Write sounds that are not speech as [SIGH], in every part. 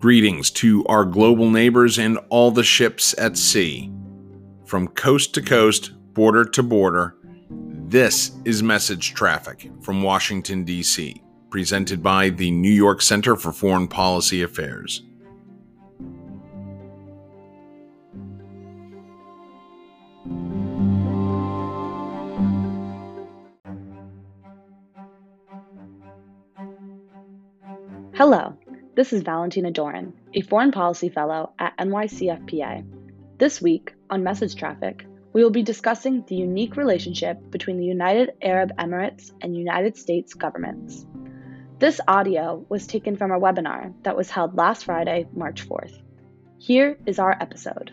Greetings to our global neighbors and all the ships at sea. From coast to coast, border to border, this is Message Traffic from Washington, D.C., presented by the New York Center for Foreign Policy Affairs. This is Valentina Doran, a Foreign Policy Fellow at NYCFPA. This week on Message Traffic, we will be discussing the unique relationship between the United Arab Emirates and United States governments. This audio was taken from a webinar that was held last Friday, March 4th. Here is our episode.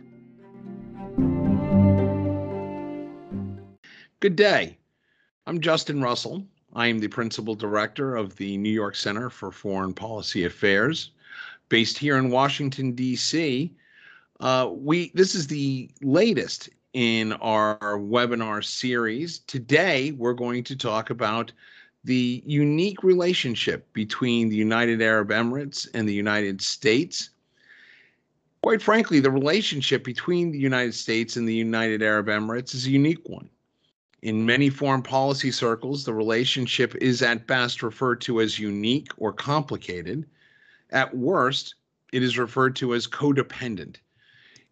Good day. I'm Justin Russell, I am the principal director of the New York Center for Foreign Policy Affairs, based here in Washington D.C. Uh, we this is the latest in our webinar series. Today, we're going to talk about the unique relationship between the United Arab Emirates and the United States. Quite frankly, the relationship between the United States and the United Arab Emirates is a unique one. In many foreign policy circles, the relationship is at best referred to as unique or complicated. At worst, it is referred to as codependent.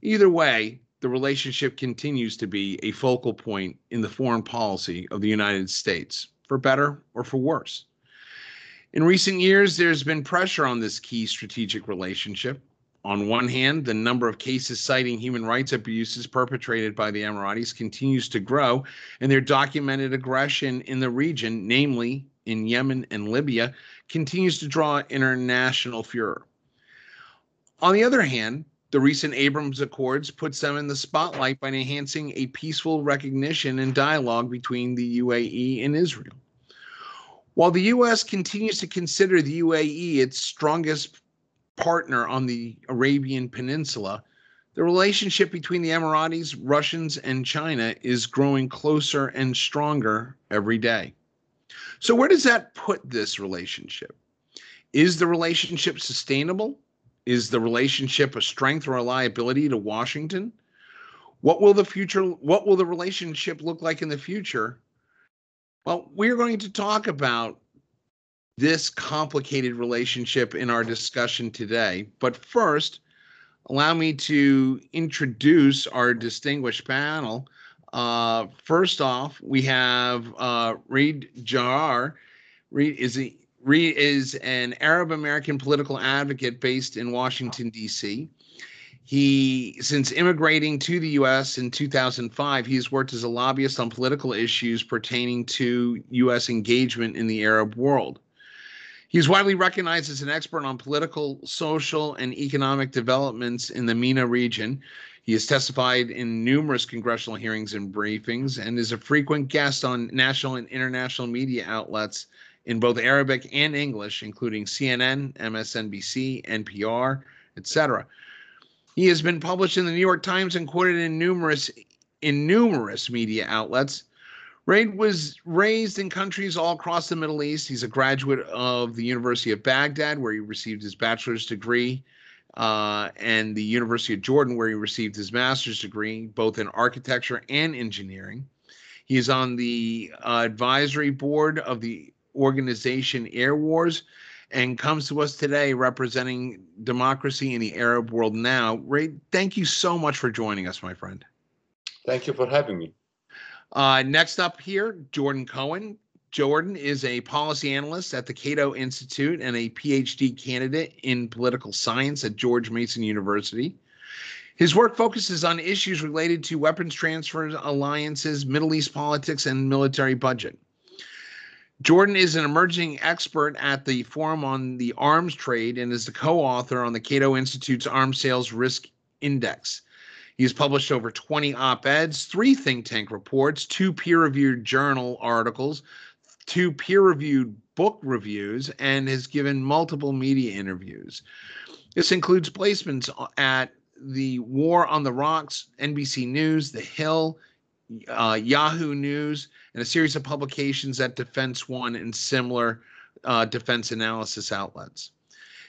Either way, the relationship continues to be a focal point in the foreign policy of the United States, for better or for worse. In recent years, there's been pressure on this key strategic relationship on one hand, the number of cases citing human rights abuses perpetrated by the Emiratis continues to grow, and their documented aggression in the region, namely in Yemen and Libya, continues to draw international furor. On the other hand, the recent Abraham Accords puts them in the spotlight by enhancing a peaceful recognition and dialogue between the UAE and Israel. While the U.S. continues to consider the UAE its strongest partner on the Arabian Peninsula, the relationship between the Emiratis, Russians, and China is growing closer and stronger every day. So, where does that put this relationship? Is the relationship sustainable? Is the relationship a strength or a liability to Washington? What will the future what will the relationship look like in the future? Well, we're going to talk about this complicated relationship in our discussion today. But first, allow me to introduce our distinguished panel. Uh, first off, we have uh, Raed Jarrar. Raed is a Raed is an Arab American political advocate based in Washington D.C. He, since immigrating to the U.S. in 2005, he's worked as a lobbyist on political issues pertaining to U.S. engagement in the Arab world. He's widely recognized as an expert on political, social, and economic developments in the MENA region. He has testified in numerous congressional hearings and briefings and is a frequent guest on national and international media outlets in both Arabic and English, including CNN, MSNBC, NPR, etc. He has been published in the New York Times and quoted in numerous in numerous media outlets. Raed was raised in countries all across the Middle East. He's a graduate of the University of Baghdad, where he received his bachelor's degree, uh, and the University of Jordan, where he received his master's degree, both in architecture and engineering. He is on the uh, advisory board of the organization Airwars and comes to us today representing democracy in the Arab world now. Ray, thank you so much for joining us, my friend. Thank you for having me. Uh, next up here, Jordan Cohen. Jordan is a policy analyst at the Cato Institute and a PhD candidate in political science at George Mason University. His work focuses on issues related to weapons transfers, alliances, Middle East politics, and military budget. Jordan is an emerging expert at the Forum on the Arms Trade and is the co author on the Cato Institute's Arms Sales Risk Index. He's published over 20 op eds, three think tank reports, two peer reviewed journal articles, two peer reviewed book reviews, and has given multiple media interviews. This includes placements at the War on the Rocks, NBC News, The Hill, uh, Yahoo News, and a series of publications at Defense One and similar uh, defense analysis outlets.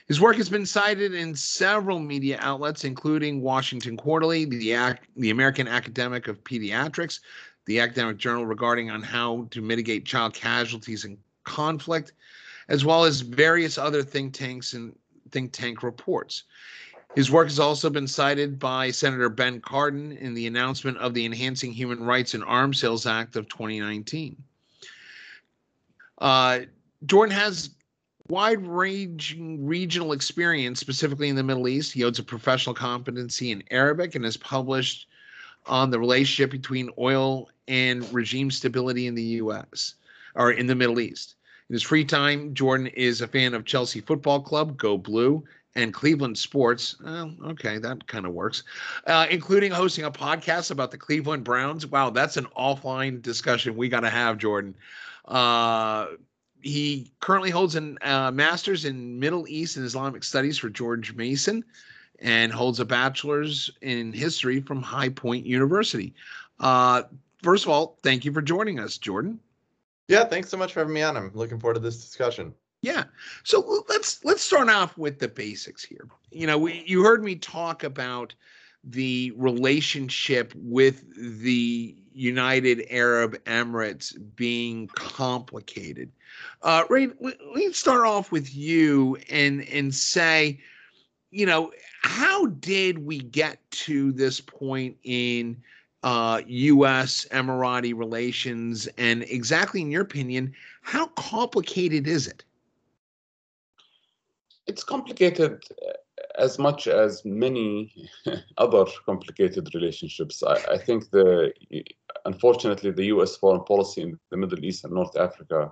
His work has been cited in several media outlets, including Washington Quarterly, the, the American Academy of Pediatrics, the Academic Journal regarding on how to mitigate child casualties and conflict, as well as various other think tanks and think tank reports. His work has also been cited by Senator Ben Cardin in the announcement of the Enhancing Human Rights in Arms Sales Act of 2019. Uh, Jordan has wide ranging regional experience, specifically in the Middle East. He a professional competency in Arabic and has published on the relationship between oil and regime stability in the U.S. or in the Middle East. In his free time, Jordan is a fan of Chelsea Football Club, Go Blue, and Cleveland sports. Okay, that kind of works, uh, including hosting a podcast about the Cleveland Browns. Wow, that's an offline discussion we got to have, Jordan. Uh, he currently holds a uh, master's in Middle East and Islamic Studies for George Mason and holds a bachelor's in history from High Point University. Uh, first of all, thank you for joining us, Jordan. Yeah, thanks so much for having me on. I'm looking forward to this discussion. Yeah. So let's let's start off with the basics here. You know, we, you heard me talk about the relationship with the United Arab Emirates being complicated. Uh, Ray, let's start off with you and and say, you know, how did we get to this point in uh, U.S. Emirati relations, and exactly in your opinion, how complicated is it? It's complicated as much as many [LAUGHS] other complicated relationships. I, I, think the unfortunately the U.S. foreign policy in the Middle East and North Africa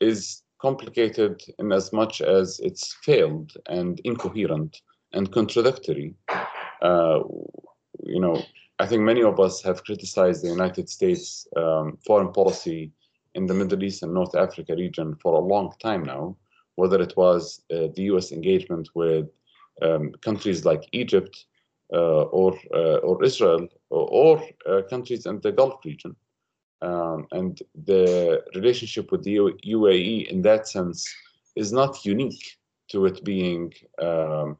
is complicated in as much as it's failed and incoherent and contradictory. Uh, you know, I think many of us have criticized the United States um, foreign policy in the Middle East and North Africa region for a long time now, whether it was uh, the U.S. engagement with um, countries like Egypt uh, or uh, or Israel or, or uh, countries in the Gulf region. Um, and the relationship with the UAE in that sense is not unique to it being um,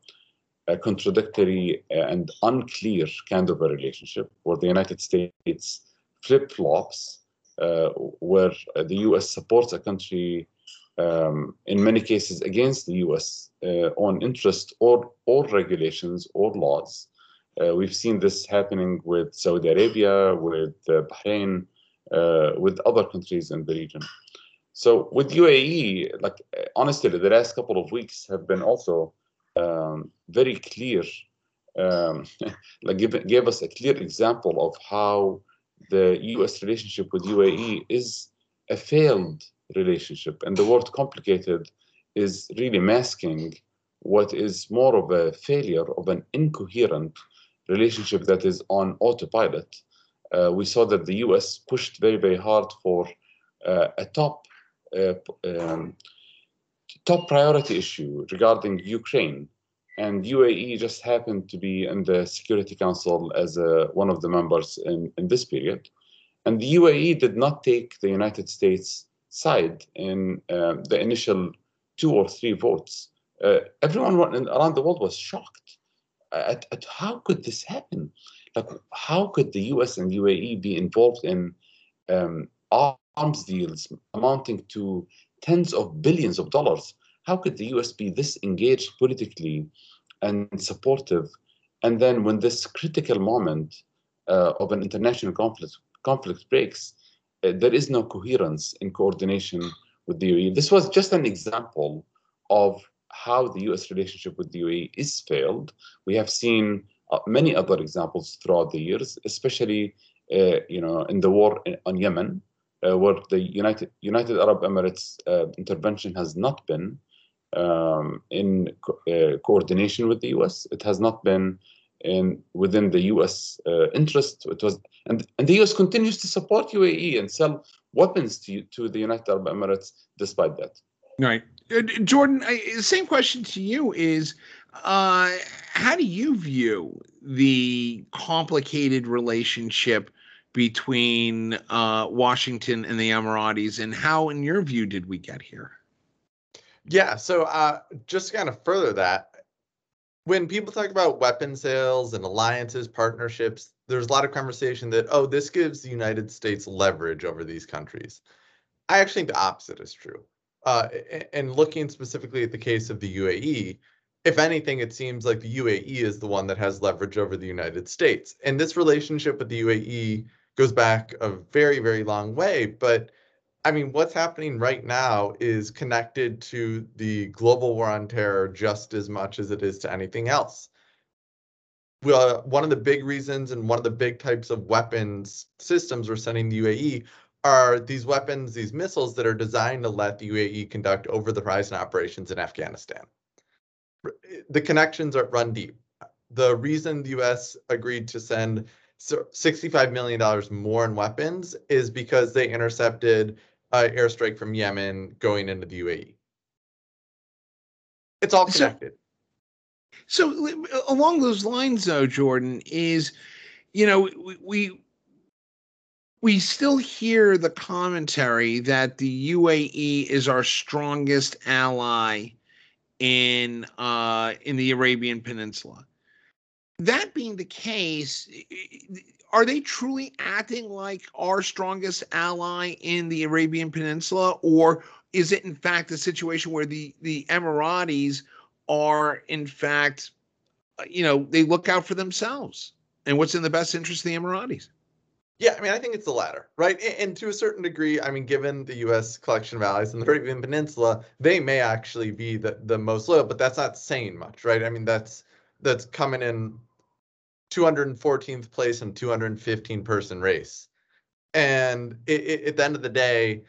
a contradictory and unclear kind of a relationship where the United States flip flops, uh, where the US supports a country um, in many cases against the US uh, on interest or, or regulations or laws. Uh, we've seen this happening with Saudi Arabia, with uh, Bahrain, uh, with other countries in the region. So with UAE, like honestly, the last couple of weeks have been also um, very clear, um, [LAUGHS] like give, gave us a clear example of how the U.S. relationship with UAE is a failed relationship, and the word "complicated" is really masking what is more of a failure of an incoherent relationship that is on autopilot. Uh, we saw that the U.S. pushed very, very hard for uh, a top uh, um, top priority issue regarding Ukraine. And UAE just happened to be in the Security Council as a, one of the members in, in this period. And the UAE did not take the United States side in uh, the initial two or three votes. Uh, everyone around the world was shocked at, at how could this happen? Like, how could the US and UAE be involved in um, arms deals amounting to tens of billions of dollars. How could the US be this engaged politically and supportive? And then when this critical moment uh, of an international conflict, conflict breaks, there is no coherence in coordination with the UAE. This was just an example of how the US relationship with the UAE is failed. We have seen uh, many other examples throughout the years, especially uh, you know, in the war in, on Yemen, uh, where the United United Arab Emirates uh, intervention has not been um, in co- uh, coordination with the U.S. It has not been in within the U.S. Uh, interest. It was, and and the U.S. continues to support UAE and sell weapons to to the United Arab Emirates despite that. Right, uh, Jordan. same question to you is. Uh, how do you view the complicated relationship between uh, Washington and the Emiratis, and how, in your view, did we get here? Yeah, so uh, just to kind of further that, when people talk about weapon sales and alliances, partnerships, there's a lot of conversation that, oh, this gives the United States leverage over these countries. I actually think the opposite is true. Uh, and looking specifically at the case of the UAE, if anything, it seems like the UAE is the one that has leverage over the United States. And this relationship with the UAE goes back a very, very long way. But I mean, what's happening right now is connected to the global war on terror just as much as it is to anything else. Well, one of the big reasons and one of the big types of weapons systems we're sending the UAE are these weapons, these missiles that are designed to let the UAE conduct over the horizon operations in Afghanistan eh, the connections are run deep. The reason the U.S. agreed to send $65 million more in weapons is because they intercepted an airstrike from Yemen going into the UAE. It's all connected. So, so along those lines, though, Jordan is, you know, we, we we still hear the commentary that the UAE is our strongest ally in uh, in the Arabian Peninsula. That being the case, are they truly acting like our strongest ally in the Arabian Peninsula, or is it in fact a situation where the the Emiratis are in fact, uh, you know, they look out for themselves and what's in the best interest of the Emiratis? Yeah, I mean, I think it's the latter, right? And, to a certain degree, I mean, given the U.S. collection of allies in the Arabian Peninsula, they may actually be the, the most loyal, but that's not saying much, right? I mean, that's that's coming in 214th place in 215 person race, and it, it, at the end of the day,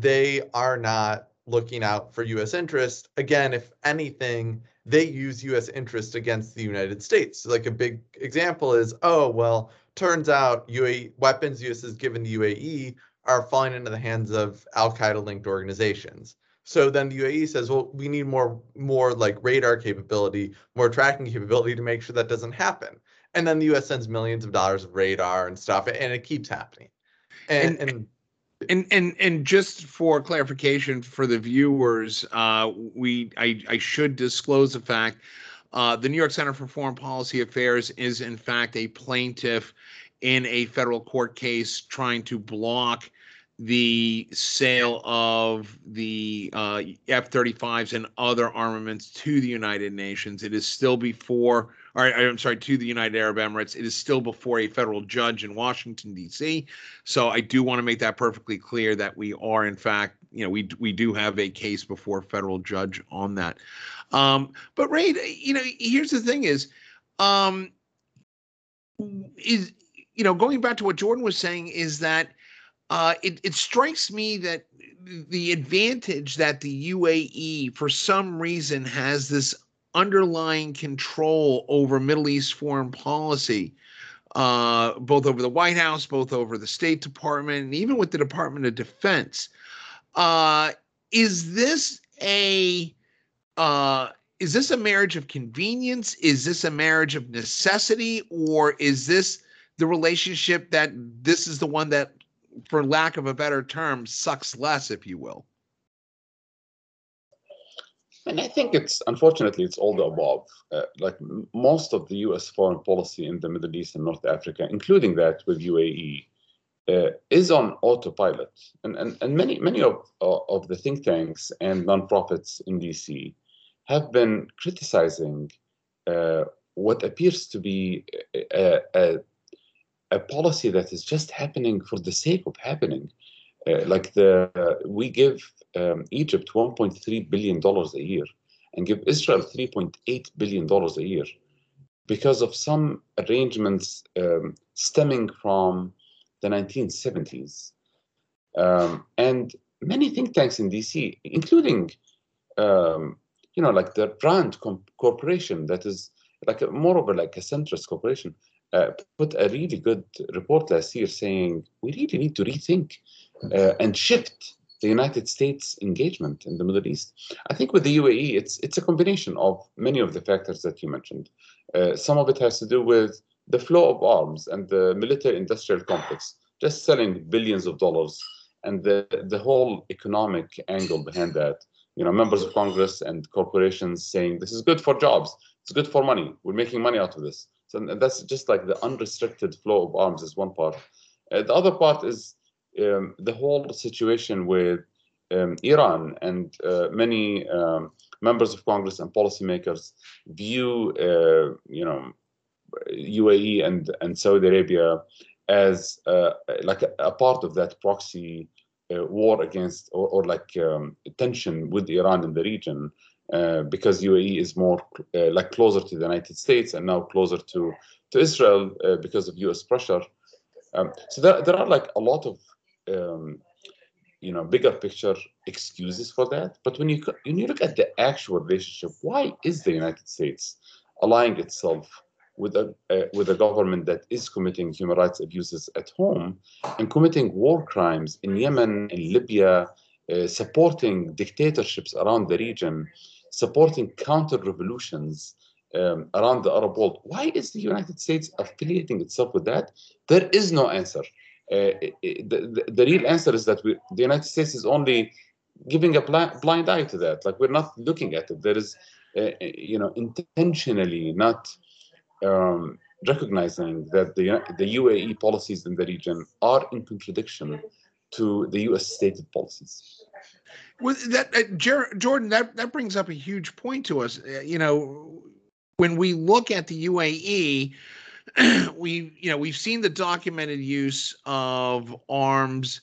they are not looking out for U.S. interest. Again, if anything, they use U.S. interest against the United States. Like a big example is, oh well turns out UAE weapons uses given the UAE are falling into the hands of Al Qaeda linked organizations. So then the UAE says, well, we need more more like radar capability, more tracking capability to make sure that doesn't happen. And then the US sends millions of dollars of radar and stuff, and it keeps happening. And and and and, and just for clarification for the viewers, uh, we I, I should disclose the fact uh, the New York Center for Foreign Policy Affairs is, in fact, a plaintiff in a federal court case trying to block the sale of the uh, F 35s and other armaments to the United Nations. It is still before, or I'm sorry, to the United Arab Emirates. It is still before a federal judge in Washington, D.C. So I do want to make that perfectly clear that we are, in fact, you know, we, we do have a case before a federal judge on that. Um, but Ray, you know, here's the thing: is um, is you know, going back to what Jordan was saying, is that uh, it it strikes me that the advantage that the UAE, for some reason, has this underlying control over Middle East foreign policy, uh, both over the White House, both over the State Department, and even with the Department of Defense. Uh, is this a uh, is this a marriage of convenience? Is this a marriage of necessity? Or is this the relationship that this is the one that, for lack of a better term, sucks less, if you will? And I think it's unfortunately it's all the above. Uh, like most of the U.S. foreign policy in the Middle East and North Africa, including that with UAE, uh, is on autopilot. And, and, and many many of, uh, of the think tanks and nonprofits in DC have been criticizing uh, what appears to be a, a, a, policy that is just happening for the sake of happening. Uh, like the we give um, Egypt 1.3 billion dollars a year and give Israel 3.8 billion dollars a year because of some arrangements um, stemming from the 1970s. Um, and many think tanks in DC, including um, you know, like the Rand Corporation that is like a, more of a, like a centrist corporation, uh, put a really good report last year saying we really need to rethink uh, and shift the United States engagement in the Middle East. I think with the UAE, it's it's a combination of many of the factors that you mentioned. Uh, some of it has to do with the flow of arms and the military-industrial complex, just selling billions of dollars, and the the whole economic angle behind that you know, members of Congress and corporations saying this is good for jobs, it's good for money, we're making money out of this. So that's just like the unrestricted flow of arms is one part. Uh, the other part is um, the whole situation with um, Iran and uh, many um, members of Congress and policymakers view, uh, you know, UAE and, and Saudi Arabia as uh, like a, a, part of that proxy uh, war against or, or like um, tension with Iran in the region. Uh, because UAE is more uh, like closer to the United States and now closer to to Israel uh, because of U.S. pressure. Um, so there, there are like a lot of um, you know bigger picture excuses for that. But when you when you look at the actual relationship, why is the United States allying itself with a uh, with a government that is committing human rights abuses at home and committing war crimes in Yemen, in Libya, uh, supporting dictatorships around the region, supporting counter revolutions um, around the Arab world. Why is the United States affiliating itself with that? There is no answer. Uh, the, the, the, real answer is that we, the United States is only giving a blind, blind eye to that. Like we're not looking at it. There is, uh, you know, intentionally not um, recognizing that the, the UAE policies in the region are in contradiction to the U.S. stated policies. Well, that uh, Jer- Jordan, that that brings up a huge point to us. Uh, you know, when we look at the UAE, [CLEARS THROAT] we you know we've seen the documented use of arms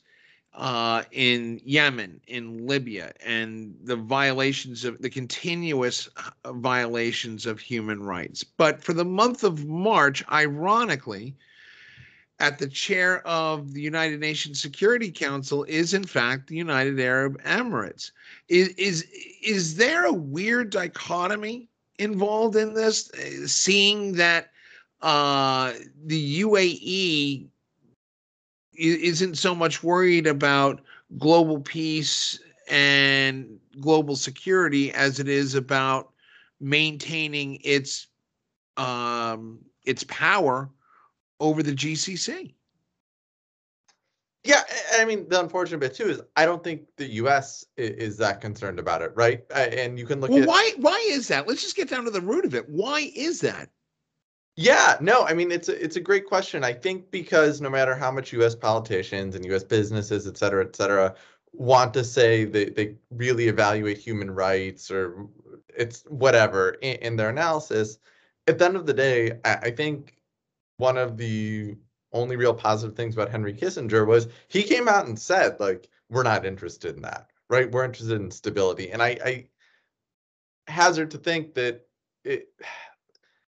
uh, in Yemen, in Libya, and the violations of the continuous uh, violations of human rights. But for the month of March, ironically, at the chair of the United Nations Security Council is in fact the United Arab Emirates. Is is is there a weird dichotomy involved in this? Uh, seeing that uh, the UAE isn't so much worried about global peace and global security as it is about maintaining its um, its power over the GCC. Yeah, I mean the unfortunate bit too is I don't think the U.S. is that concerned about it, right? And you can look well, at why why is that? Let's just get down to the root of it. Why is that? Yeah, no, I mean it's a it's a great question. I think because no matter how much U.S. politicians and U.S. businesses, et cetera, et cetera, want to say they they really evaluate human rights or it's whatever in, in their analysis, at the end of the day, I, I think one of the only real positive things about Henry Kissinger was he came out and said like we're not interested in that, right? We're interested in stability, and I, I hazard to think that it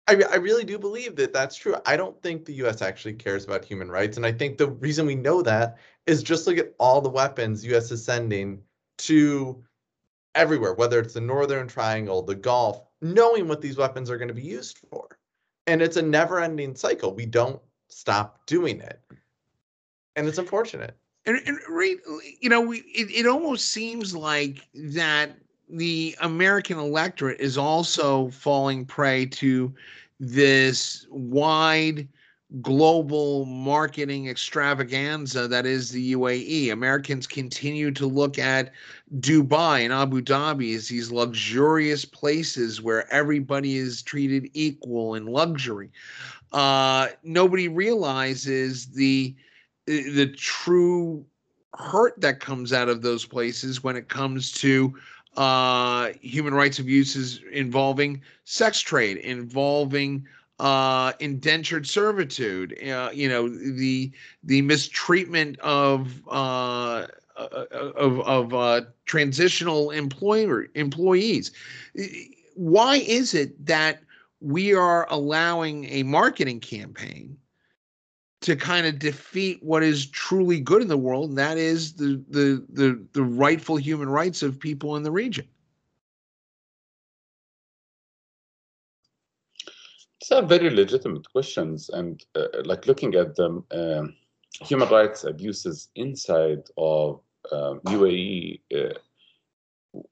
I, I really do believe that that's true. I don't think the U.S. actually cares about human rights, and I think the reason we know that is just look at all the weapons U.S. is sending to everywhere, whether it's the Northern Triangle, the Gulf, knowing what these weapons are going to be used for, and it's a never-ending cycle. We don't stop doing it, and it's unfortunate. And, and you know, we, it, it almost seems like that the American electorate is also falling prey to this wide global marketing extravaganza that is the UAE. Americans continue to look at Dubai and Abu Dhabi as these luxurious places where everybody is treated equal in luxury. Uh, nobody realizes the the true hurt that comes out of those places when it comes to uh, human rights abuses involving sex trade, involving uh, indentured servitude, uh, you know, the the mistreatment of uh, uh of of uh, transitional employer employees. Why is it that we are allowing a marketing campaign to kind of defeat what is truly good in the world, and that is the the the, the rightful human rights of people in the region. These are very legitimate questions, and uh, like looking at the um, human rights abuses inside of um, UAE, uh,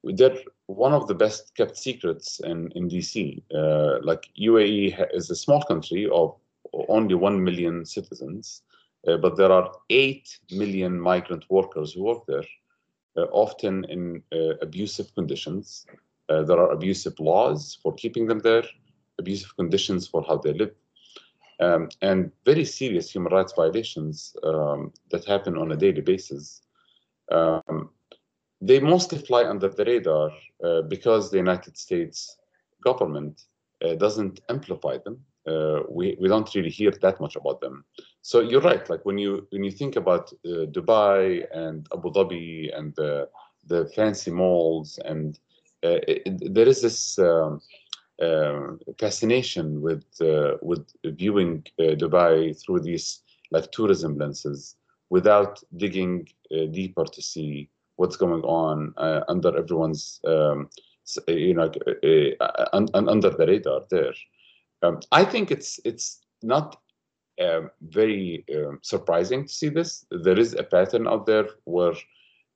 they're one of the best kept secrets in in DC. Uh, like UAE is a small country of only 1 million citizens, uh, but there are 8 million migrant workers who work there. uh, often in uh, abusive conditions. Uh, there are abusive laws for keeping them there, abusive conditions for how they live, um, and very serious human rights violations um, that happen on a daily basis. Um, they mostly fly under the radar uh, because the United States government uh, doesn't amplify them. Uh, we, we don't really hear that much about them. So you're right. Like when you when you think about uh, Dubai and Abu Dhabi and the the fancy malls and uh, it, there is this um, uh, fascination with uh, with viewing uh, Dubai through these like tourism lenses without digging deeper to see what's going on under everyone's um, you know un, un, under the radar there. Um, I think it's it's not um, very um, surprising to see this. There is a pattern out there where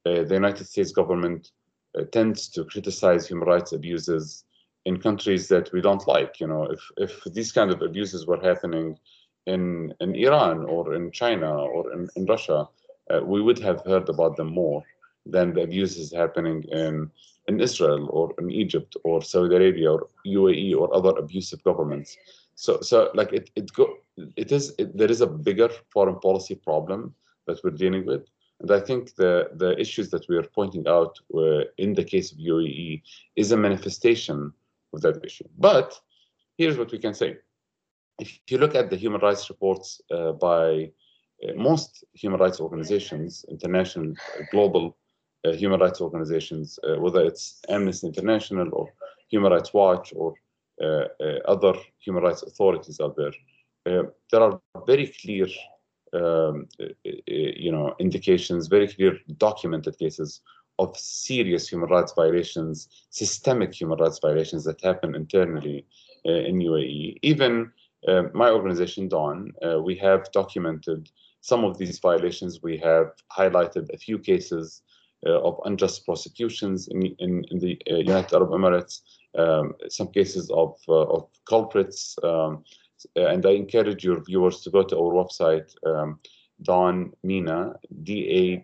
uh, the United States government uh, tends to criticize human rights abuses in countries that we don't like. You know, if if these kind of abuses were happening in in Iran or in China or in, in Russia, uh, we would have heard about them more than the abuses happening in in Israel or in Egypt or Saudi Arabia or UAE or other abusive governments. So so like it it go it is it, there is a bigger foreign policy problem that we're dealing with. And I think the, the issues that we are pointing out uh, in the case of UAE is a manifestation of that issue. But here's what we can say. If you look at the human rights reports uh, by uh, most human rights organizations, international, global uh, human rights organizations, uh, whether it's Amnesty International or Human Rights Watch or uh, other human rights authorities out there, there are very clear um, you know, indications, very clear documented cases of serious human rights violations, systemic human rights violations that happen internally uh, in UAE. Even uh, my organization, Dawn, uh, we have documented some of these violations. We have highlighted a few cases uh, of unjust prosecutions in, in, in the uh, United Arab Emirates, um, some cases of, uh, of culprits. Um, and I encourage your viewers to go to our website, um, Dawn Mena, D-A-W-N-M-E-N-A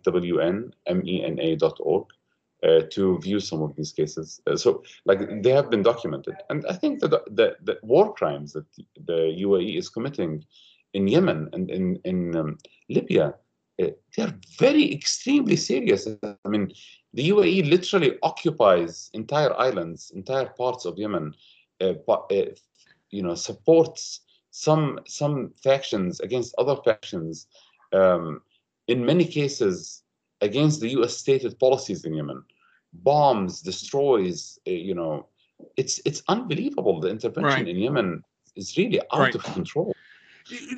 dot org, uh, to view some of these cases. Uh, so, like, they have been documented. And I think that the, the war crimes that the UAE is committing in Yemen and in, in um, Libya, uh, they're very extremely serious. I mean, the UAE literally occupies entire islands, entire parts of Yemen, uh, but, uh, you know, supports some some factions against other factions, um, in many cases against the U.S. stated policies in Yemen, bombs, destroys. Uh, you know, it's it's unbelievable. The intervention right. in Yemen is really out right. of control.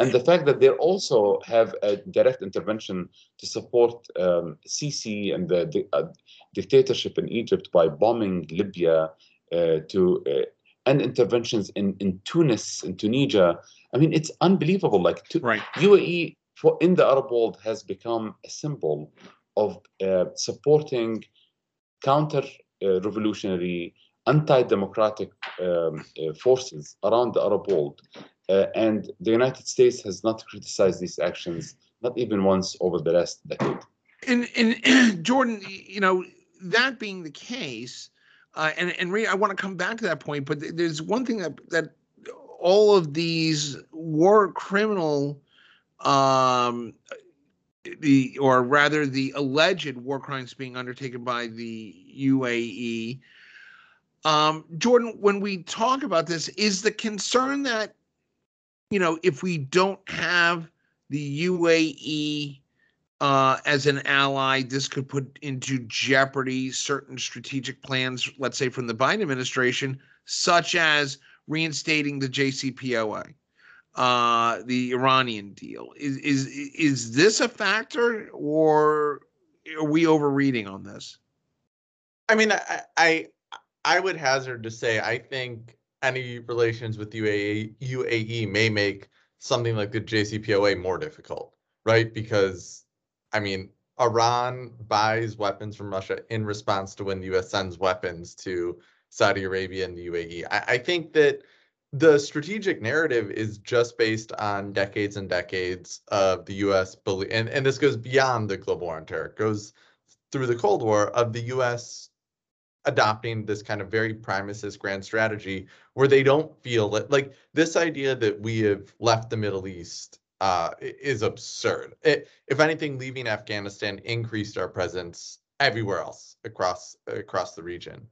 And the fact that they also have a direct intervention to support um, Sisi and the, the uh, dictatorship in Egypt by bombing Libya uh, to uh, and interventions in, in Tunis and Tunisia. I mean, it's unbelievable. Like to, right. UAE for in the Arab world has become a symbol of uh, supporting counter-revolutionary, uh, anti-democratic um, uh, forces around the Arab world. Uh, and the United States has not criticized these actions, not even once over the last decade. And, and [CLEARS THROAT] Jordan, you know, that being the case, uh, and and I want to come back to that point, but there's one thing that that all of these war criminal, um, the or rather the alleged war crimes being undertaken by the UAE. Um, Jordan, when we talk about this, is the concern that you know if we don't have the UAE uh, as an ally, this could put into jeopardy certain strategic plans, let's say from the Biden administration, such as reinstating the JCPOA, uh, the Iranian deal. Is is is this a factor, or are we overreading on this? I mean, I I, I would hazard to say I think any relations with UAE UAE may make something like the JCPOA more difficult, right? Because I mean, Iran buys weapons from Russia in response to when the U.S. sends weapons to Saudi Arabia and the UAE. I, I think that the strategic narrative is just based on decades and decades of the U.S. belief, and, and this goes beyond the global war on terror. It goes through the Cold War of the US adopting this kind of very primacist grand strategy where they don't feel that like this idea that we have left the Middle East uh, is absurd. It, if anything, leaving Afghanistan increased our presence everywhere else across across the region.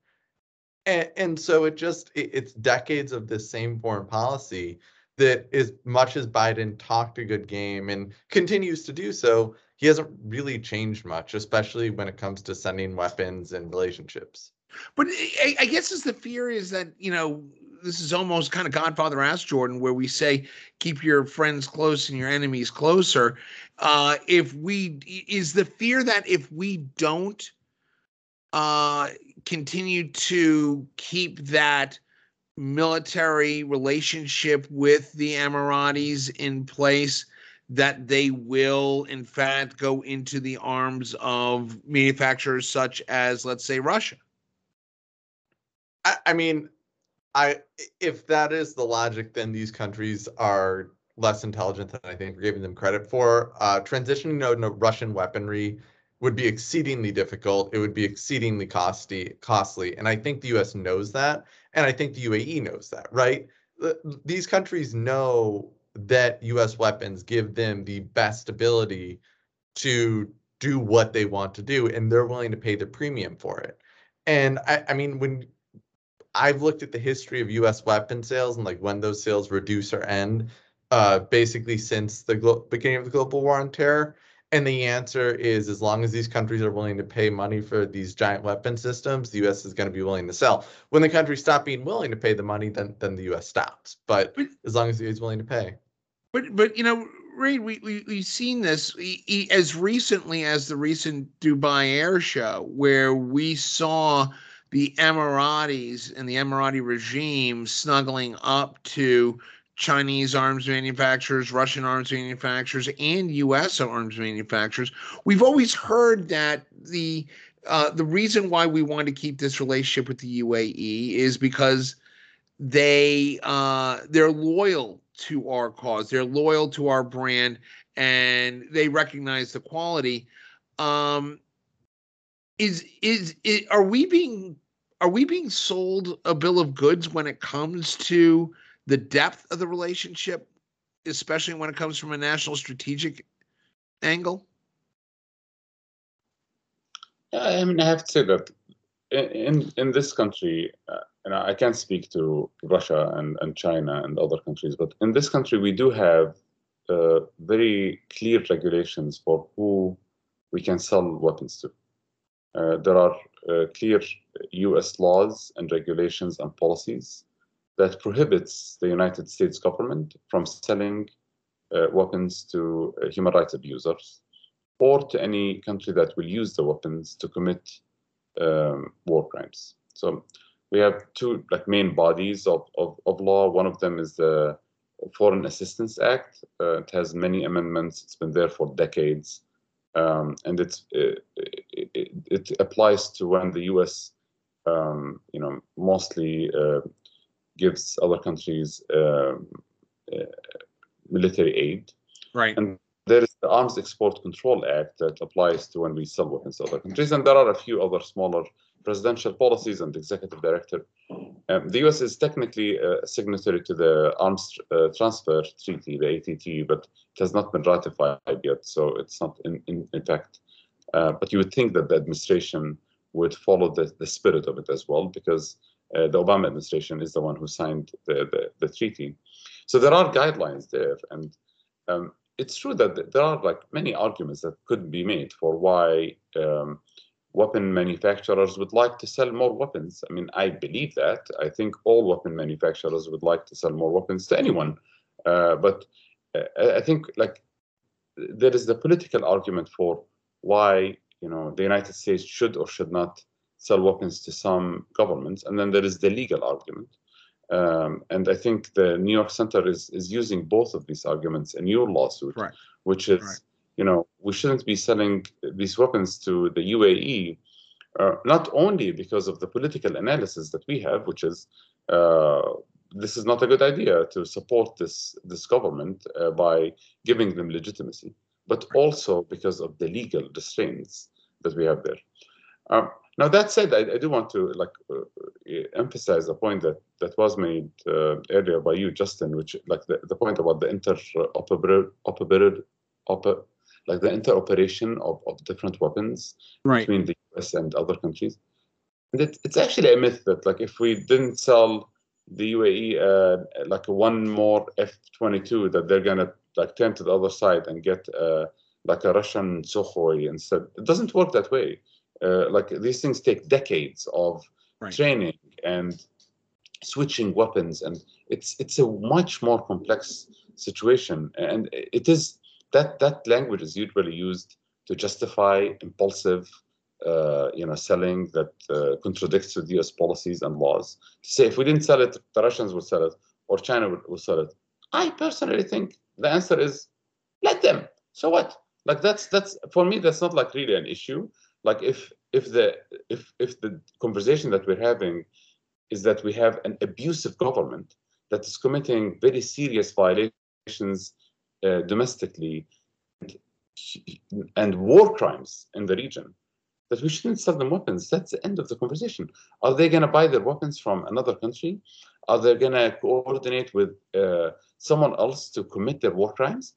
And, and so it just it, it's decades of this same foreign policy that as much as Biden talked a good game and continues to do so, he hasn't really changed much, especially when it comes to sending weapons and relationships. But I, I guess is the fear is that you know this is almost kind of Godfather asked Jordan, where we say keep your friends close and your enemies closer. Uh, if we is the fear that if we don't uh, continue to keep that military relationship with the Emiratis in place, that they will, in fact, go into the arms of manufacturers such as, let's say, Russia. I, I mean, I if that is the logic, then these countries are less intelligent than I think we're giving them credit for. Uh, transitioning to Russian weaponry would be exceedingly difficult. It would be exceedingly costly, costly, and I think the U.S. knows that, and I think the UAE knows that. Right? These countries know that U.S. weapons give them the best ability to do what they want to do, and they're willing to pay the premium for it. And I, I mean, when I've looked at the history of U.S. weapon sales and like when those sales reduce or end, uh, basically since the glo- beginning of the global war on terror. And the answer is as long as these countries are willing to pay money for these giant weapon systems, the US is going to be willing to sell. When the countries stop being willing to pay the money, then then the US stops. But, but as long as the US is willing to pay. But but you know, Ray, we, we we've seen this as recently as the recent Dubai Air Show, where we saw the Emiratis and the Emirati regime snuggling up to Chinese arms manufacturers, Russian arms manufacturers, and U.S. arms manufacturers. We've always heard that the uh, the reason why we want to keep this relationship with the UAE is because they uh, they're loyal to our cause, they're loyal to our brand, and they recognize the quality. Um, is, is is are we being are we being sold a bill of goods when it comes to the depth of the relationship, especially when it comes from a national strategic angle? I mean, I have to say that in in this country, uh, and I can't speak to Russia and, and China and other countries, but in this country, we do have uh, very clear regulations for who we can sell weapons to. Uh, there are clear US laws and regulations and policies that prohibits the United States government from selling uh, weapons to uh, human rights abusers or to any country that will use the weapons to commit um, war crimes. So we have two like main bodies of, of, of law. One of them is the Foreign Assistance Act. Uh, it has many amendments. It's been there for decades um, and it, it, it, applies to when the U.S. Um, you know mostly uh, gives other countries um, uh, military aid, right? And there is the Arms Export Control Act that applies to when we sell weapons to other countries, and there are a few other smaller presidential policies and executive director. Um, the U.S. is technically a signatory to the Arms uh, Transfer Treaty, the ATT, but it has not been ratified yet, so it's not in, in. Uh, but you would think that the administration would follow the, the spirit of it as well, because uh, the Obama administration is the one who signed the, the, the treaty. So there are guidelines there, and um, it's true that there are like many arguments that could be made for why um, weapon manufacturers would like to sell more weapons. I mean, I believe that. I think all weapon manufacturers would like to sell more weapons to anyone. Uh, but uh, I think like there is the political argument for why you know the United States should or should not sell weapons to some governments, and then there is the legal argument. Um, and I think the New York Center is is using both of these arguments in your lawsuit, right. which is right you know, we shouldn't be selling these weapons to the UAE, uh, not only because of the political analysis that we have, which is uh, this is not a good idea to support this this government uh, by giving them legitimacy, but also because of the legal restraints that we have there. Um, now that said, I, I do want to like uh, emphasize a point that that was made uh, earlier by you, Justin, which like the, the point about the interoperability, like the interoperation of, of different weapons right. between the US and other countries. And it, it's actually a myth that like if we didn't sell the UAE uh, like one more F-22, that they're gonna like turn to the other side and get uh, like a Russian Sukhoi instead. It doesn't work that way. Uh, like these things take decades of right. training and switching weapons, and it's it's a much more complex situation. And it is that that language is usually used to justify impulsive, uh, you know, selling that uh, contradicts with U.S. policies and laws. To say if we didn't sell it, the Russians would sell it, or China would, would sell it. I personally think the answer is let them. So what? Like that's that's for me that's not like really an issue. Like if if the if if the conversation that we're having is that we have an abusive government that is committing very serious violations uh, domestically and, war crimes in the region, that we shouldn't sell them weapons. That's the end of the conversation. Are they going to buy their weapons from another country? Are they going to coordinate with uh, someone else to commit their war crimes?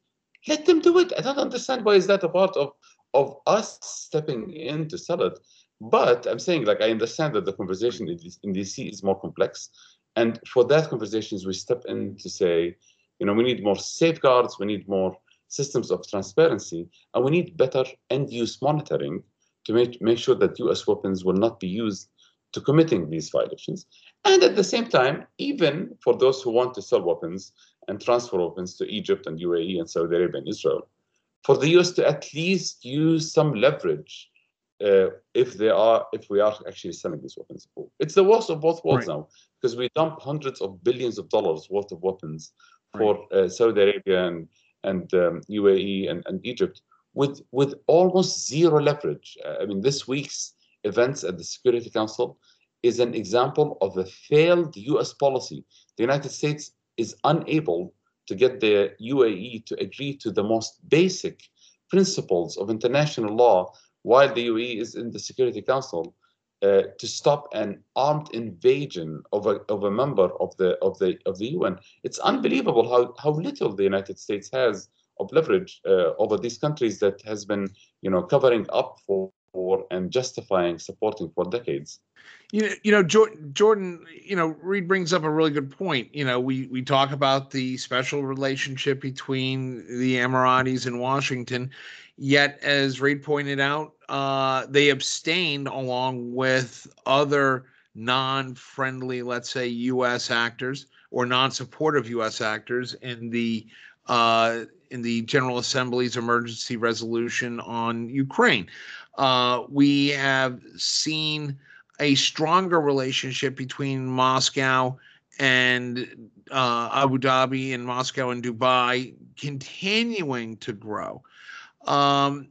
Let them do it. I don't understand why is that a part of of us stepping in to sell it. But I'm saying, like, I understand that the conversation in DC is more complex. And for that conversations, we step in to say, you know, we need more safeguards, we need more systems of transparency, and we need better end-use monitoring to make, make sure that US weapons will not be used to committing these violations. And at the same time, even for those who want to sell weapons and transfer weapons to Egypt and UAE and Saudi Arabia and Israel, for the US to at least use some leverage uh, if they are if we are actually selling these weapons. It's the worst of both worlds right. now because we dump hundreds of billions of dollars worth of weapons for uh, Saudi Arabia and and um, UAE and, and Egypt with with almost zero leverage. Uh, I mean, this week's events at the Security Council is an example of a failed U.S. policy. The United States is unable to get the UAE to agree to the most basic principles of international law while the UAE is in the Security Council uh, to stop an armed invasion of a, of a member of the of the of the UN. It's unbelievable how, how little the United States has of leverage uh, over these countries that has been you know covering up for, for and justifying supporting for decades. You know, you know, Jordan. You know, Raed brings up a really good point. You know, we we talk about the special relationship between the Emiratis and Washington, yet, as Raed pointed out, uh, they abstained along with other non-friendly, let's say, U.S. actors or non-supportive U.S. actors in the uh, in the General Assembly's emergency resolution on Ukraine. Uh, we have seen a stronger relationship between Moscow and uh, Abu Dhabi and Moscow and Dubai continuing to grow. Um,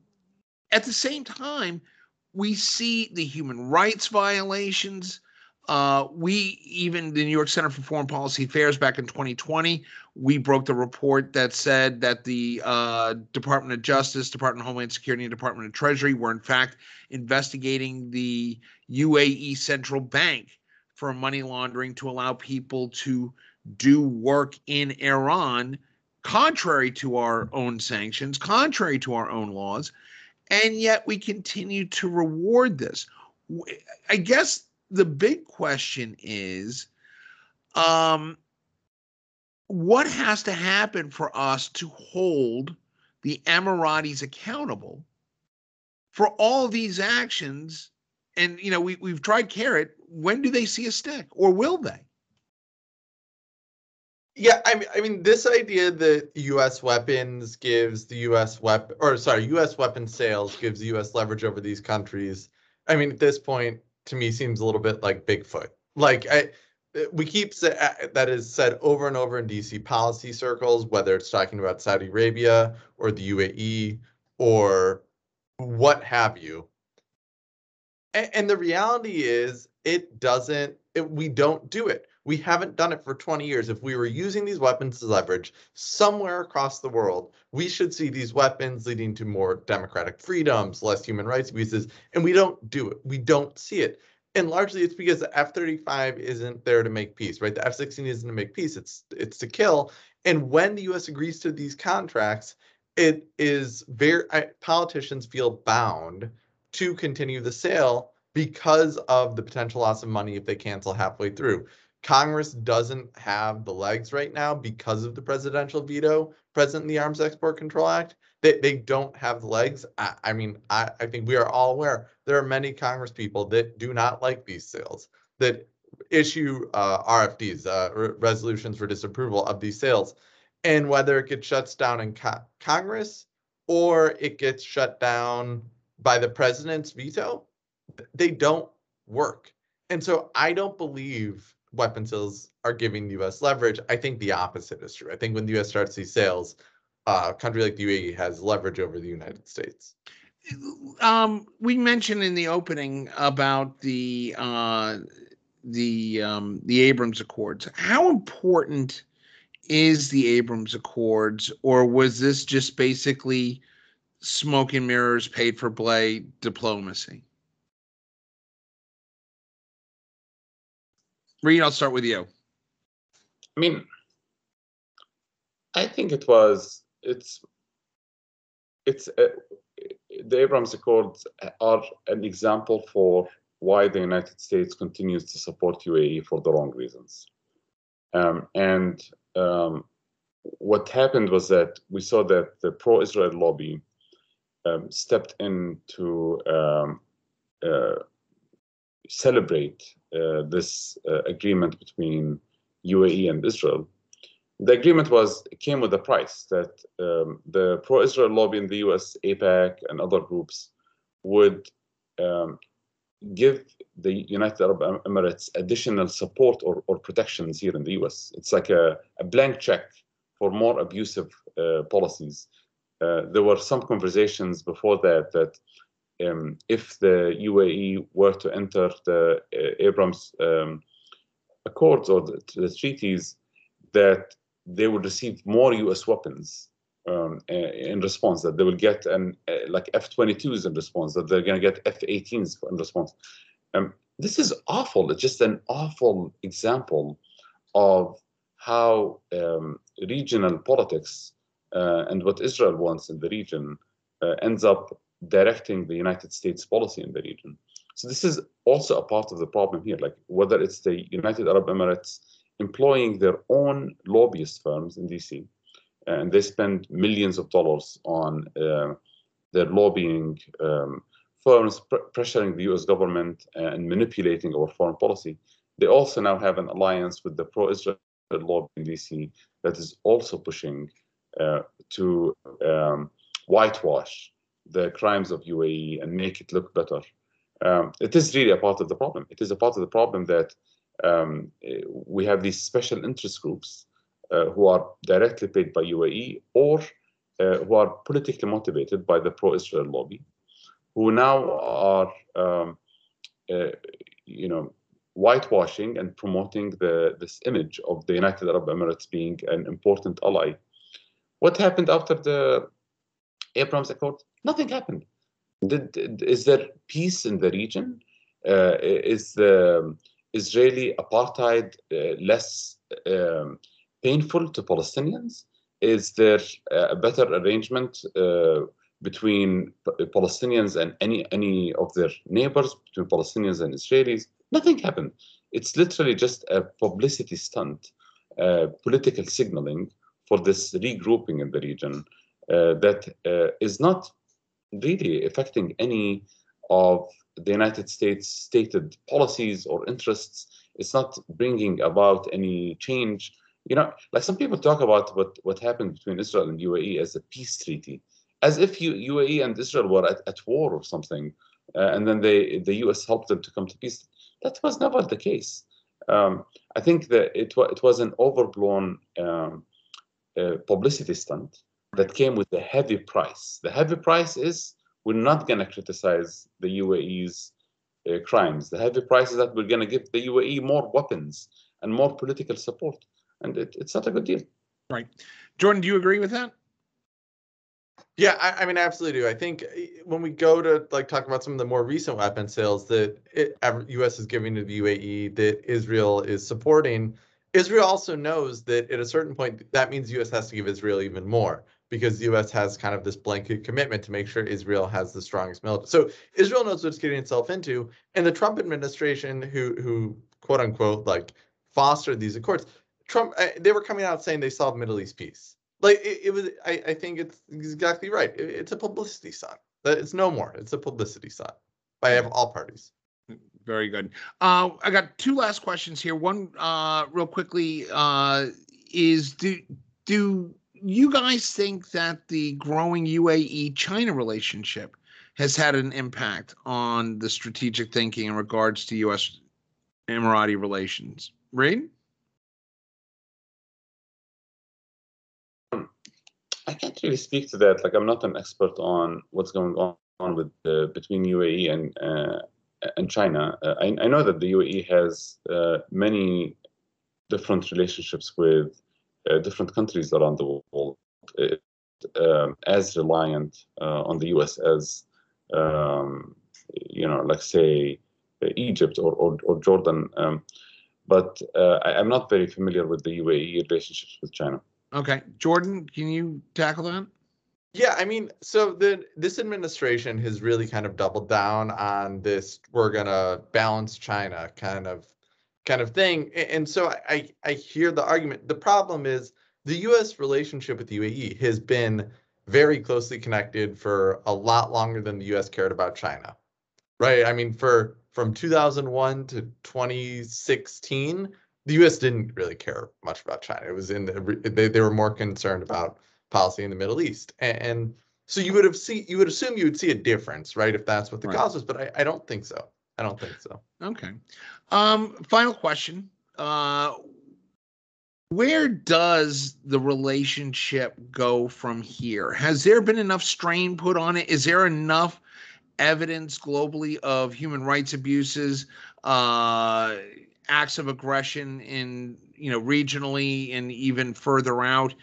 at the same time, we see the human rights violations. Uh, we even the New York Center for Foreign Policy Affairs back in 2020, we broke the report that said that the uh, Department of Justice, Department of Homeland Security, and Department of Treasury were in fact investigating the UAE Central Bank for money laundering to allow people to do work in Iran contrary to our own sanctions, contrary to our own laws, and yet we continue to reward this. I guess the big question is um, what has to happen for us to hold the Emiratis accountable for all these actions and you know we we've tried carrot. When do they see a stick, or will they? Yeah, I mean, I mean, this idea that U.S. weapons gives the U.S. weapon, or sorry, U.S. weapon sales gives U.S. leverage over these countries. I mean, at this point, to me, seems a little bit like Bigfoot. Like I, we keep that is said over and over in DC policy circles, whether it's talking about Saudi Arabia or the UAE or what have you and, and the reality is it doesn't it, we don't do it We haven't done it for 20 years. If we were using these weapons as leverage somewhere across the world, we should see these weapons leading to more democratic freedoms, less human rights abuses, and we don't do it. We don't see it. And largely it's because the F-35 isn't there to make peace, right? The F-16 isn't to make peace, it's it's to kill. And when the US agrees to these contracts, it is very politicians feel bound to continue the sale because of the potential loss of money if they cancel halfway through. Congress doesn't have the legs right now because of the presidential veto present in the Arms Export Control Act. They, they don't have the legs. I, I mean, I, I think we are all aware there are many Congress people that do not like these sales, that issue uh, RFDs, uh, re- resolutions for disapproval of these sales. And whether it gets shut down in co- Congress or it gets shut down by the president's veto, they don't work. And so I don't believe weapon sales are giving the US leverage. I think the opposite is true. I think when the US starts these sales, uh, a country like the UAE has leverage over the United States. Um, we mentioned in the opening about the uh, the um, the Abraham Accords. How important is the Abraham Accords, or was this just basically smoke and mirrors, paid for play diplomacy? Raed, I'll start with you. I mean, I think it was it's it's uh, the Abraham Accords are an example for why the United States continues to support UAE for the wrong reasons. Um, and um, what happened was that we saw that the pro-Israel lobby um, stepped in to um, uh, celebrate this uh, agreement between UAE and Israel. The agreement was came with a price that um, the pro-Israel lobby in the U.S., AIPAC, and other groups would um, give the United Arab Emirates additional support or, or protections here in the U.S. It's like a, a blank check for more abusive uh, policies. Uh, there were some conversations before that that um, if the UAE were to enter the uh, Abraham um, Accords or the, the, treaties, that they would receive more U.S. weapons um, in response. That they will get an uh, like F-22s in response. That they're going to get F-18s in response. Um, this is awful. It's just an awful example of how um, regional politics uh, and what Israel wants in the region uh, ends up directing the United States policy in the region. So this is also a part of the problem here, like whether it's the United Arab Emirates employing their own lobbyist firms in DC, and they spend millions of dollars on uh, their lobbying um, firms pr- pressuring the US government and manipulating our foreign policy. They also now have an alliance with the pro-Israel lobby in DC that is also pushing uh, to um, whitewash the crimes of UAE and make it look better. Um, it is really a part of the problem. It is a part of the problem that um, we have these special interest groups uh, who are directly paid by UAE or uh, who are politically motivated by the pro-Israel lobby, who now are, um, uh, you know, whitewashing and promoting the this image of the United Arab Emirates being an important ally. What happened after the Abraham Accord? Nothing happened. Did, is there peace in the region? Uh, is the Israeli apartheid uh, less um, painful to Palestinians? Is there a better arrangement uh, between Palestinians and any any of their neighbors, between Palestinians and Israelis? Nothing happened. It's literally just a publicity stunt, uh, political signaling for this regrouping in the region uh, that uh, is not really affecting any of the United States stated policies or interests. It's not bringing about any change. You know, like some people talk about what, what happened between Israel and UAE as a peace treaty, as if U, UAE and Israel were at, at war or something, uh, and then they, the US helped them to come to peace. That was never the case. Um, I think that it, it was an overblown um, uh, publicity stunt that came with a heavy price. The heavy price is we're not going to criticize the UAE's uh, crimes. The heavy price is that we're going to give the UAE more weapons. and more political support. And it, it's not a good deal. Right. Jordan, do you agree with that? Yeah, I, I, mean, I absolutely do. I think eh, when we go to like talk about some of the more recent weapon sales that it, U.S. is giving to the UAE, that Israel is supporting, Israel also knows that at a certain point that means U.S. has to give Israel even more because the U.S. has kind of this blanket commitment to make sure Israel has the strongest military. So Israel knows what it's getting itself into, and the Trump administration, who who quote unquote like fostered these accords, Trump eh, they were coming out saying they solved Middle East peace. Like it, it was I, I think it's exactly right. It, it's a publicity stunt. It's no more. It's a publicity stunt by all parties. Very good. Uh, i got two last questions here. One uh, real quickly uh, is do do you guys think that the growing uae china relationship has had an impact on the strategic thinking in regards to us emirati relations Raed? I can't really speak to that. Like, I'm not an expert on what's going on with between UAE and uh, and China. Uh, I, I, know that the UAE has uh, many different relationships with different countries around the world, it, um, as reliant uh, on the US as um, you know, like say Egypt or or, or Jordan. Um, but I, I'm not very familiar with the UAE relationships with China. Okay, Jordan, can you tackle that? Yeah, I mean, so the this administration has really kind of doubled down on this we're gonna balance China kind of kind of thing. And so I I hear the argument. The problem is the US relationship with the UAE has been very closely connected for a lot longer than the US cared about China. Right? I mean, for from 2001 to 2016, the U.S. didn't really care much about China. It was in the, they they were more concerned about policy in the Middle East, and, and so you would have see you would assume you would see a difference, right? If that's what the right. cause was, but I, I don't think so. I don't think so. Okay. Um, final question. Uh, where does the relationship go from here? Has there been enough strain put on it? Is there enough evidence globally of human rights abuses? Uh, acts of aggression in you know regionally and even further out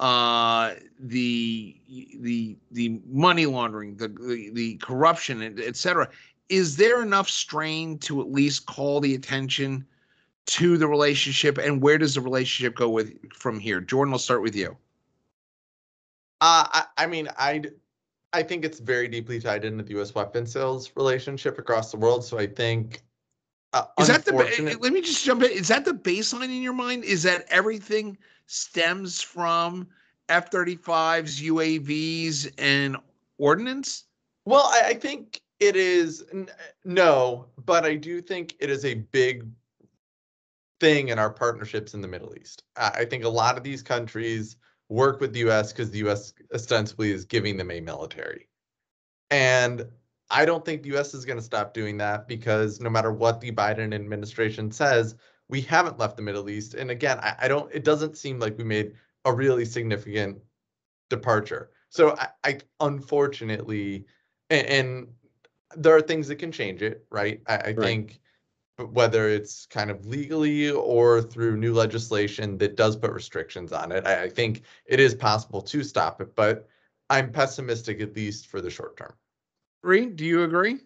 uh, the the the money laundering the the, the corruption etc is there enough strain to at least call the attention to the relationship? And where does the relationship go with from here? Jordan we'll start with you. Uh, I, I mean i i think it's very deeply tied into the u.s weapon sales relationship across the world. So i think uh, is that the let me just jump in. Is that the baseline in your mind? Is that everything stems from f-35s uavs and ordnance? Well I, I think it is n- uh, no but i do think it is a big thing in our partnerships in the middle east i think a lot of these countries work with the us because the us ostensibly is giving them a military and I don't think the US is going to stop doing that because no matter what the Biden administration says, we haven't left the Middle East. And again, I, I don't, it doesn't seem like we made a really significant departure. So I, I unfortunately, and, and, there are things that can change it, right? I, I right. think whether it's kind of legally or through new legislation that does put restrictions on it, I, I think it is possible to stop it, but I'm pessimistic at least for the short term. Raed, do you agree?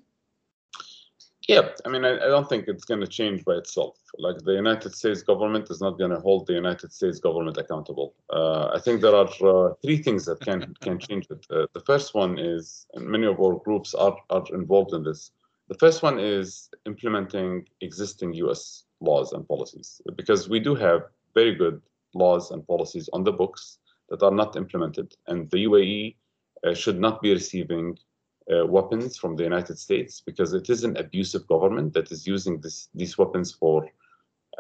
Yeah, I mean, I, I don't think it's going to change by itself. Like the United States government is not going to hold the United States government accountable. Uh, I think there are uh, three things that can can change it. Uh, the first one is, and many of our groups are are involved in this. The first one is implementing existing U.S. laws and policies because we do have very good laws and policies on the books that are not implemented, and the UAE uh, should not be receiving uh, weapons from the United States because it is an abusive government that is using this, these weapons for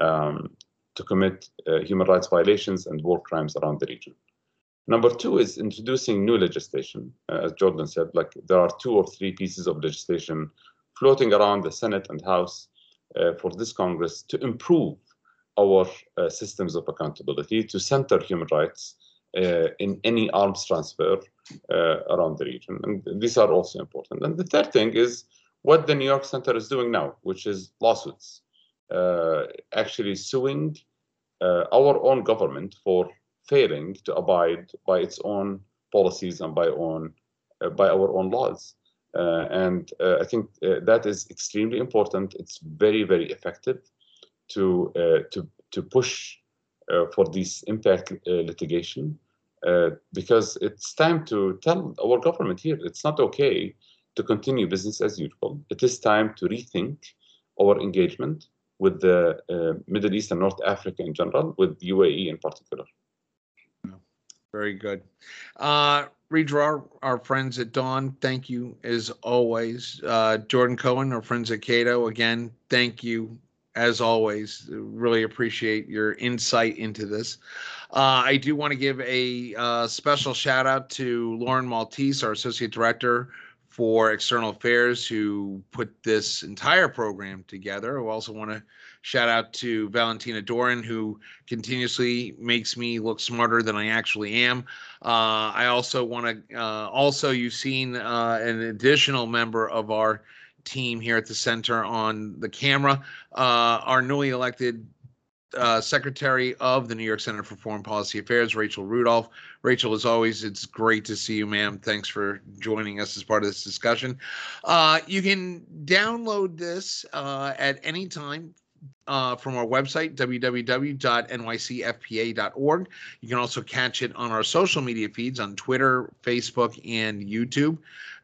um, to commit uh, human rights violations and war crimes around the region. Number two is introducing new legislation. Uh, as Jordan said, like there are two or three pieces of legislation floating around the Senate and House uh, for this Congress to improve our uh, systems of accountability, to center human rights in any arms transfer uh, around the region. And these are also important. And the third thing is what the New York Center is doing now, which is lawsuits. uh, actually suing uh, our own government for failing to abide by its own policies and by own uh, by our own laws. Uh, and uh, I think that is extremely important. It's very very effective to to to push for this impact litigation because it's time to tell our government here it's not okay to continue business as usual. It is time to rethink our engagement with the uh, Middle East and North Africa in general, with UAE in particular. Very good. Uh, Raed Jarrar, our friends at Dawn, thank you as always. Uh, Jordan Cohen, our friends at Cato, again, thank you as always. Really appreciate your insight into this. Uh, I do want to give a uh, special shout out to Lauren Maltese, our Associate Director for External Affairs, who put this entire program together. I also want to shout out to Valentina Doran, who continuously makes me look smarter than I actually am. Uh, I also want to, uh, also, you've seen uh, an additional member of our team here at the center on the camera, uh, our newly elected uh, Secretary of the New York Center for Foreign Policy Affairs, Rachel Rudolph. Rachel, as always, it's great to see you, ma'am. Thanks for joining us as part of this discussion. Uh, you can download this uh, at any time uh, from our website, www.nycfpa.org. You can also catch it on our social media feeds on Twitter, Facebook, and YouTube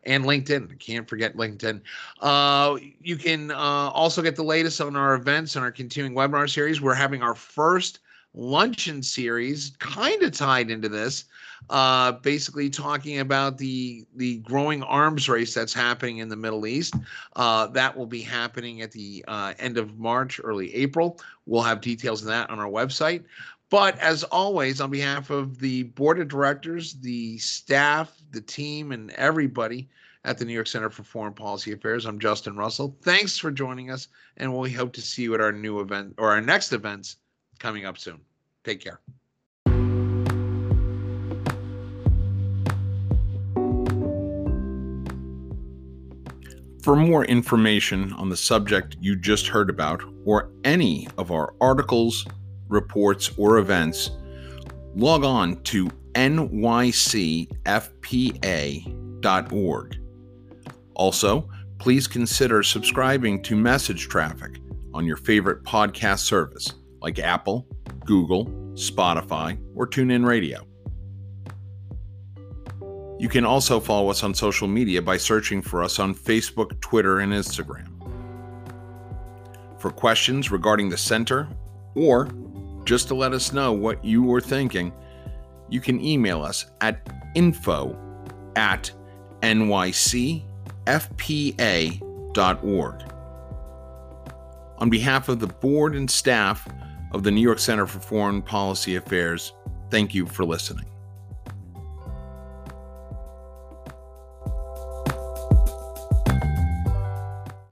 and LinkedIn. Can't forget LinkedIn. Uh, you can uh, also get the latest on our events and our continuing webinar series. We're having our first luncheon series, kind of tied into this, uh, basically talking about the the growing arms race that's happening in the Middle East. Uh, that will be happening at the uh, end of March, early April. We'll have details of that on our website. But as always, on behalf of the board of directors, the staff, the team, and everybody at the New York Center for Foreign Policy Affairs, I'm Justin Russell. Thanks for joining us, and we hope to see you at our new event or our next events coming up soon. Take care. For more information on the subject you just heard about, or any of our articles, reports, or events, log on to nycfpa.org. Also, please consider subscribing to Message Traffic on your favorite podcast service like Apple, Google, Spotify, or TuneIn Radio. You can also follow us on social media by searching for us on Facebook, Twitter, and Instagram. For questions regarding the center or just to let us know what you were thinking, you can email us at info at nycfpa.org. On behalf of the board and staff of the New York Center for Foreign Policy Affairs, thank you for listening.